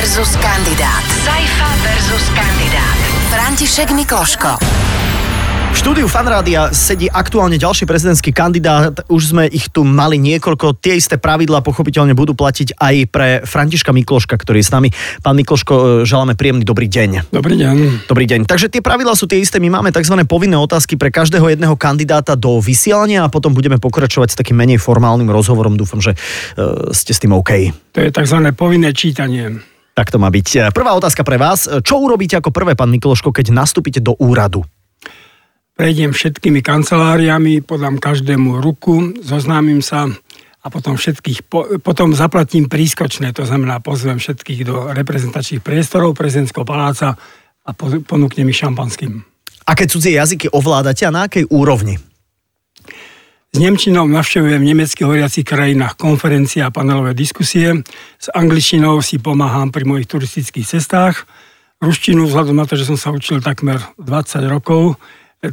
versus kandidát. Saifa versus kandidát. František Mikloško. V štúdiu Fanrádia sedí aktuálne ďalší prezidentský kandidát. Už sme ich tu mali niekoľko. Tie isté pravidlá pochopiteľne budú platiť aj pre Františka Mikloška, ktorý je s nami. Pán Mikloško, e, želáme príjemný dobrý deň. Dobrý deň. Dobrý deň. Takže tie pravidlá sú tie isté. My máme tzv. povinné otázky pre každého jedného kandidáta do vysielania a potom budeme pokračovať s takým menej formálnym rozhovorom. Dúfam, že uh, ste s tým OK. To je tzv. povinné čítanie. Tak to má byť. Prvá otázka pre vás. Čo urobíte ako prvé, pán Mikloško, keď nastúpite do úradu? prejdem všetkými kanceláriami, podám každému ruku, zoznámim sa a potom všetkých, po, potom zaplatím prískočné, to znamená pozvem všetkých do reprezentačných priestorov prezidentského paláca a ponúknem ich šampanským. Aké cudzie jazyky ovládate a na akej úrovni? S Nemčinou navštevujem v nemeckých hovoriacich krajinách konferencie a panelové diskusie. S angličtinou si pomáham pri mojich turistických cestách. Ruštinu, vzhľadom na to, že som sa učil takmer 20 rokov,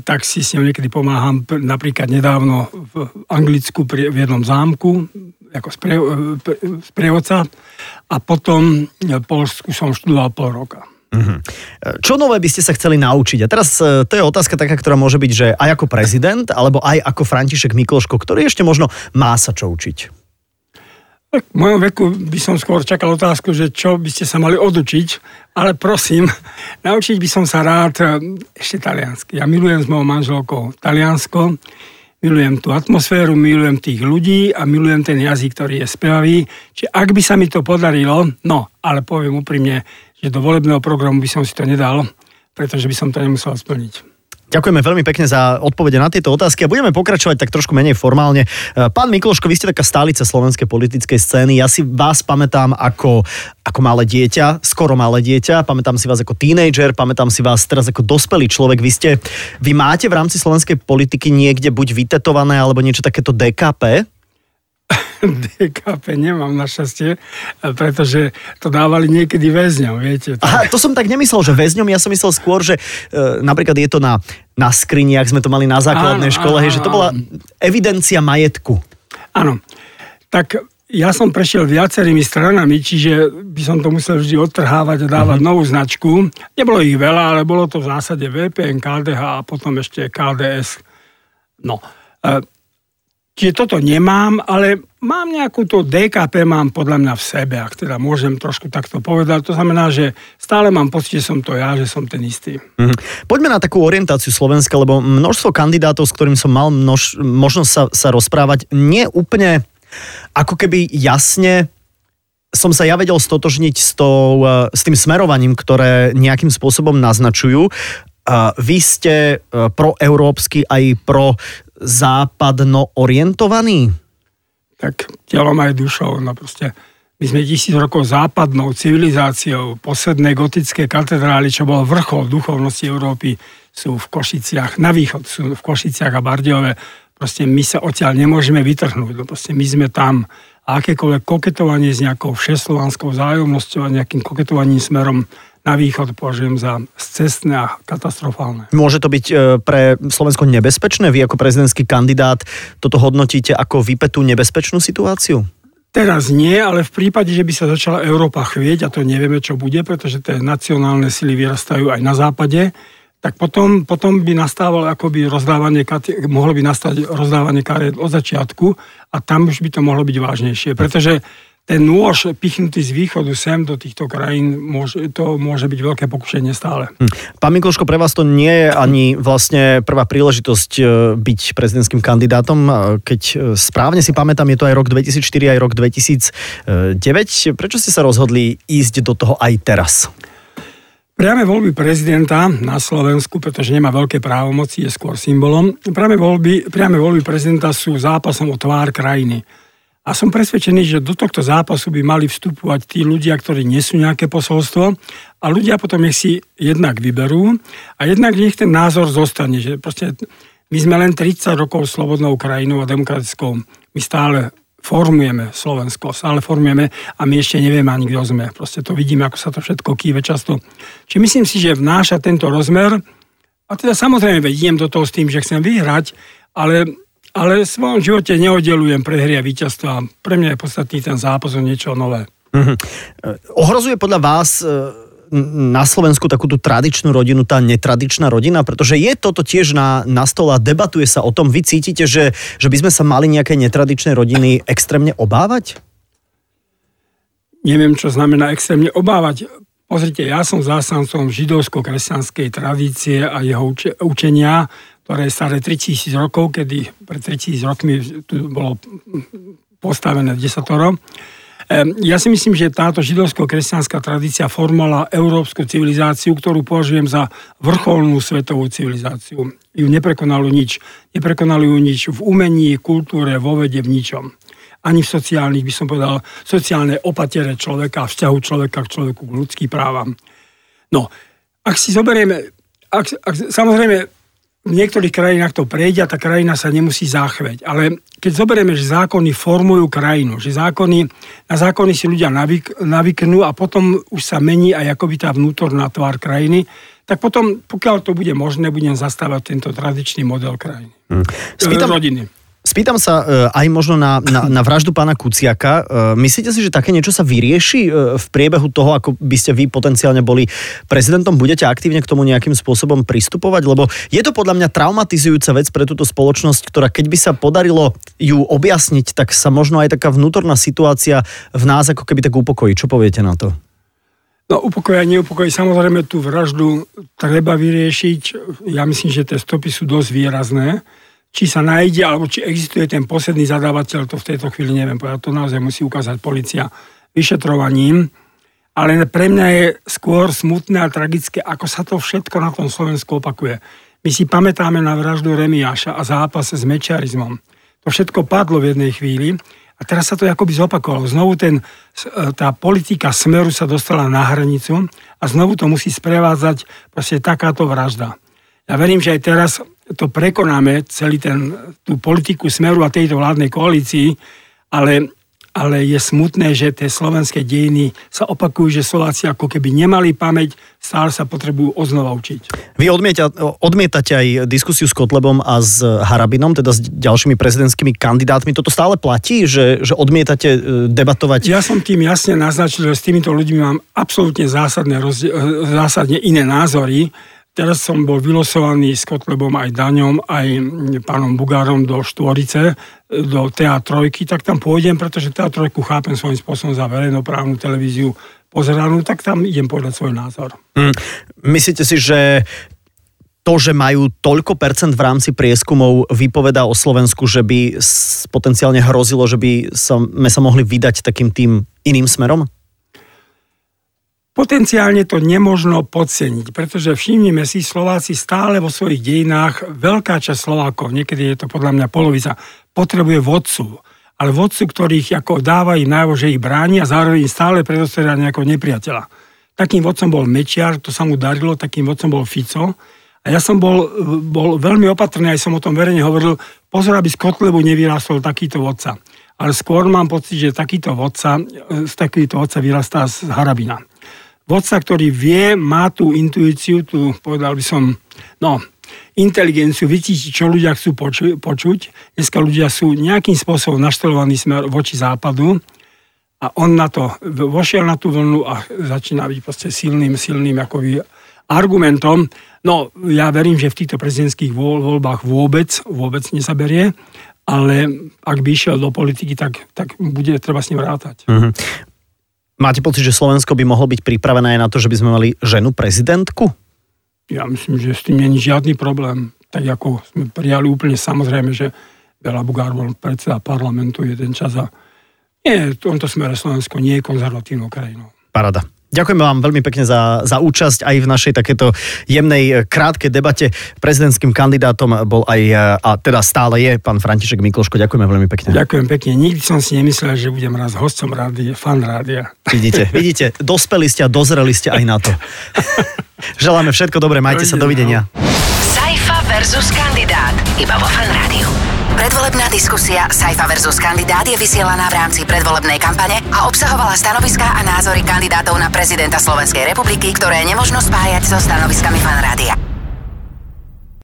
tak si s ňou niekedy pomáham. Napríklad nedávno v Anglicku pri, v jednom zámku, ako sprievodca. A potom v Polsku som študoval pol roka. Mm-hmm. Čo nové by ste sa chceli naučiť? A teraz e, to je otázka taká, ktorá môže byť, že aj ako prezident, alebo aj ako František Mikloško, ktorý ešte možno má sa čo učiť. Tak v mojom veku by som skôr čakal otázku, že čo by ste sa mali odučiť, ale prosím, naučiť by som sa rád eh, ešte taliansky. Ja milujem s mojou manželkou Taliansko, milujem tú atmosféru, milujem tých ľudí a milujem ten jazyk, ktorý je spevavý. Čiže ak by sa mi to podarilo, no, ale poviem úprimne, že do volebného programu by som si to nedal, pretože by som to nemusel splniť. Ďakujeme veľmi pekne za odpovede na tieto otázky a budeme pokračovať tak trošku menej formálne. E, pán Mikloško, vy ste taká stálica slovenskej politickej scény. Ja si vás pamätám ako, ako malé dieťa, skoro malé dieťa, pamätám si vás ako tínejdžer, pamätám si vás teraz ako dospelý človek. Vy ste, vy máte v rámci slovenskej politiky niekde buď vytetované alebo niečo takéto DKP? DKP nemám našťastie, pretože to dávali niekedy väzňom, viete. To... Aha, to som tak nemyslel, že väzňom, ja som myslel skôr, že e, napríklad je to na, na skriniach, sme to mali na základnej áno, škole, áno, že to bola evidencia majetku. Áno, tak ja som prešiel viacerými stranami, čiže by som to musel vždy odtrhávať a dávať uh-huh. novú značku. Nebolo ich veľa, ale bolo to v zásade VPN, KDH a potom ešte KDS. No, e, Čiže toto nemám, ale mám nejakú to DKP, mám podľa mňa v sebe, ak teda môžem trošku takto povedať. To znamená, že stále mám pocit, že som to ja, že som ten istý. Mm-hmm. Poďme na takú orientáciu Slovenska, lebo množstvo kandidátov, s ktorým som mal množ, možnosť sa, sa rozprávať, nie úplne ako keby jasne som sa ja vedel stotožniť s, tou, e, s tým smerovaním, ktoré nejakým spôsobom naznačujú. Vy ste e, proeurópsky aj pro západno orientovaný? Tak telom aj dušou, no proste my sme tisíc rokov západnou civilizáciou, posledné gotické katedrály, čo bol vrchol duchovnosti Európy, sú v Košiciach, na východ sú v Košiciach a Bardiove. Proste my sa odtiaľ nemôžeme vytrhnúť, no proste my sme tam. A akékoľvek koketovanie s nejakou všeslovanskou zájomnosťou a nejakým koketovaním smerom na východ považujem za cestné a katastrofálne. Môže to byť e, pre Slovensko nebezpečné? Vy ako prezidentský kandidát toto hodnotíte ako vypetú nebezpečnú situáciu? Teraz nie, ale v prípade, že by sa začala Európa chvieť, a to nevieme, čo bude, pretože tie nacionálne sily vyrastajú aj na západe, tak potom, potom by nastávalo akoby rozdávanie, mohlo by nastať rozdávanie kariet od začiatku a tam už by to mohlo byť vážnejšie, pretože ten nôž pichnutý z východu sem do týchto krajín, môže, to môže byť veľké pokušenie stále. Hm. Pán Mikloško, pre vás to nie je ani vlastne prvá príležitosť e, byť prezidentským kandidátom. Keď e, správne si pamätám, je to aj rok 2004, aj rok 2009. Prečo ste sa rozhodli ísť do toho aj teraz? Priame voľby prezidenta na Slovensku, pretože nemá veľké právomoci, je skôr symbolom. Priame voľby, priame voľby prezidenta sú zápasom o tvár krajiny. A som presvedčený, že do tohto zápasu by mali vstupovať tí ľudia, ktorí nesú nejaké posolstvo a ľudia potom nech si jednak vyberú a jednak nech ten názor zostane. Že proste my sme len 30 rokov slobodnou krajinou a demokratickou. My stále formujeme Slovensko, stále formujeme a my ešte nevieme ani, kto sme. Proste to vidíme, ako sa to všetko kýve často. Čiže myslím si, že vnáša tento rozmer a teda samozrejme vediem do toho s tým, že chcem vyhrať, ale ale v svojom živote neoddelujem prehry a víťazstva. Pre mňa je podstatný ten zápas o niečo nové. Mm-hmm. Ohrozuje podľa vás na Slovensku takú tú tradičnú rodinu, tá netradičná rodina, pretože je toto tiež na, na stole a debatuje sa o tom. Vy cítite, že, že by sme sa mali nejaké netradičné rodiny extrémne obávať? Neviem, čo znamená extrémne obávať. Pozrite, ja som zástancom židovsko-kresťanskej tradície a jeho učenia, ktoré je staré 3000 rokov, kedy pred 3000 rokmi tu bolo postavené desatoro. Ja si myslím, že táto židovsko-kresťanská tradícia formovala európsku civilizáciu, ktorú považujem za vrcholnú svetovú civilizáciu. Ju neprekonalo nič. Neprekonalo ju nič v umení, kultúre, vo vede, v ničom. Ani v sociálnych, by som povedal, sociálne opatere človeka, vzťahu človeka k človeku, k ľudským právam. No, ak si zoberieme, ak, ak, samozrejme, v niektorých krajinách to prejde a tá krajina sa nemusí záchveť. Ale keď zoberieme, že zákony formujú krajinu, že zákony, na zákony si ľudia navyk, navyknú a potom už sa mení aj akoby tá vnútorná tvár krajiny, tak potom, pokiaľ to bude možné, budem zastávať tento tradičný model krajiny. Hmm. Spýtam, rodiny. Spýtam sa e, aj možno na, na, na vraždu pána Kuciaka. E, myslíte si, že také niečo sa vyrieši e, v priebehu toho, ako by ste vy potenciálne boli prezidentom? Budete aktívne k tomu nejakým spôsobom pristupovať? Lebo je to podľa mňa traumatizujúca vec pre túto spoločnosť, ktorá keď by sa podarilo ju objasniť, tak sa možno aj taká vnútorná situácia v nás ako keby tak upokojí. Čo poviete na to? No upokoj a neupokoj, samozrejme tú vraždu treba vyriešiť. Ja myslím, že tie stopy sú dosť výrazné či sa nájde, alebo či existuje ten posledný zadávateľ, to v tejto chvíli neviem povedať, to naozaj musí ukázať policia vyšetrovaním. Ale pre mňa je skôr smutné a tragické, ako sa to všetko na tom Slovensku opakuje. My si pamätáme na vraždu Remiáša a zápas s mečiarizmom. To všetko padlo v jednej chvíli a teraz sa to akoby zopakovalo. Znovu ten, tá politika smeru sa dostala na hranicu a znovu to musí sprevádzať proste takáto vražda. Ja verím, že aj teraz to prekonáme, celý ten, tú politiku Smeru a tejto vládnej koalícii, ale, ale je smutné, že tie slovenské dejiny sa opakujú, že Slováci ako keby nemali pamäť, stále sa potrebujú oznova učiť. Vy odmieta, odmietate aj diskusiu s Kotlebom a s Harabinom, teda s ďalšími prezidentskými kandidátmi. Toto stále platí, že, že odmietate e, debatovať? Ja som tým jasne naznačil, že s týmito ľuďmi mám absolútne zásadne, zásadne iné názory Teraz som bol vylosovaný s Kotlebom aj Daňom, aj pánom Bugárom do Štvorice, do TA3, tak tam pôjdem, pretože TA3 chápem svojím spôsobom za verejnoprávnu televíziu pozeranú, tak tam idem povedať svoj názor. Hmm. Myslíte si, že to, že majú toľko percent v rámci prieskumov, vypovedá o Slovensku, že by potenciálne hrozilo, že by sme sa mohli vydať takým tým iným smerom? Potenciálne to nemožno podceniť, pretože všimnime si, Slováci stále vo svojich dejinách, veľká časť Slovákov, niekedy je to podľa mňa polovica, potrebuje vodcu. Ale vodcu, ktorých ako dávajú najavo, že ich bráni a zároveň stále predosteria nejakého nepriateľa. Takým vodcom bol Mečiar, to sa mu darilo, takým vodcom bol Fico. A ja som bol, bol veľmi opatrný, aj som o tom verejne hovoril, pozor, aby z Kotlebu nevyrástol takýto vodca. Ale skôr mám pocit, že takýto vodca, z takýto vodca vyrastá z Harabina vodca, ktorý vie, má tú intuíciu, tú, povedal by som, no, inteligenciu, vycítiť, čo ľudia chcú poču- počuť. Dneska ľudia sú nejakým spôsobom naštelovaní smer voči západu a on na to vošiel na tú vlnu a začína byť proste silným, silným akoby argumentom. No, ja verím, že v týchto prezidentských voľbách vôbec, vôbec nezaberie, ale ak by išiel do politiky, tak, tak bude treba s ním rátať. Mm-hmm. Máte pocit, že Slovensko by mohlo byť pripravené aj na to, že by sme mali ženu prezidentku? Ja myslím, že s tým není žiadny problém. Tak ako sme prijali úplne samozrejme, že Bela Bugár bol predseda parlamentu jeden čas a nie, v tomto smere Slovensko nie je konzervatívnou krajinou. Parada. Ďakujem vám veľmi pekne za, za účasť aj v našej takéto jemnej, e, krátkej debate. Prezidentským kandidátom bol aj, e, a teda stále je, pán František Mikloško. Ďakujeme veľmi pekne. Ďakujem pekne. Nikdy som si nemyslel, že budem raz hostom rádia, fan rádia. Vidíte, vidíte, dospeli ste a dozreli ste aj na to. Želáme všetko dobré, majte sa, dovidenia. Saifa versus kandidát, iba vo fan rádiu. Predvolebná diskusia Saifa versus kandidát je vysielaná v rámci predvolebnej kampane a obsahovala stanoviská a názory kandidátov na prezidenta Slovenskej republiky, ktoré nemožno spájať so stanoviskami fanrádia.